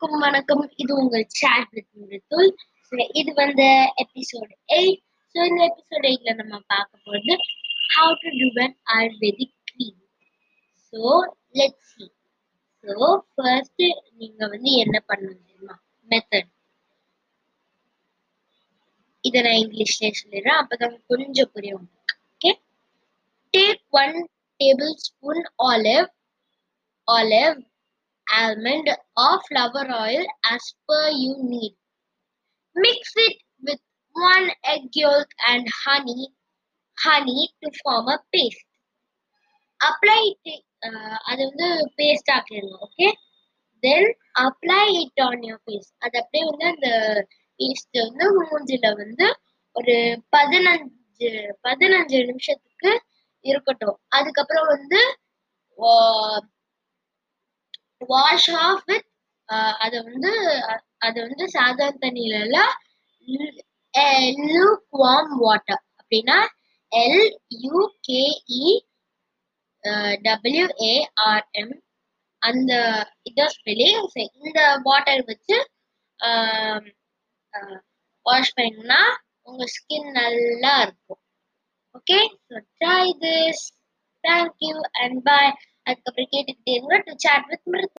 அனைவருக்கும் வணக்கம். இது உங்கள் சாட் வித் மிருத்துல் இது வந்து எபிசோட் எயிட் ஸோ இந்த எபிசோட் எயிட்ல நம்ம பார்க்க போகிறது how to do an ayurvedic cream so let see so first நீங்க வந்து என்ன பண்ணணும் தெரியுமா? மெத்தட் இதை நான் இங்கிலீஷ்லேயே சொல்லிடுறேன். அப்பதான் கொஞ்சம் புரியும் okay take one tablespoon olive olive almond or flower oil as per you need. Mix it with one egg yolk and honey, honey to form a paste. Apply it, uh, அது வந்து paste ஆக்கிடலாம் okay then apply it on your face அது அப்படியே வந்து அந்த paste வந்து மூஞ்சில வந்து ஒரு பதினஞ்சு பதினஞ்சு நிமிஷத்துக்கு இருக்கட்டும் அதுக்கப்புறம் வந்து வாஷ் ஆஃப் வித் அதை வந்து அது வந்து சாதாரண தண்ணியில லூக் வார்ம் வாட்டர் அப்படின்னா L U K E W A R M அந்த இதை ஸ்பெல்லிங் இந்த வாட்டர் வச்சு வாஷ் பண்ணீங்கன்னா உங்க ஸ்கின் நல்லா இருக்கும். Okay so try this thank you and bye அதுக்கப்புறம் கேட்டுக்கிட்டே இருங்க. To chat with மிருத்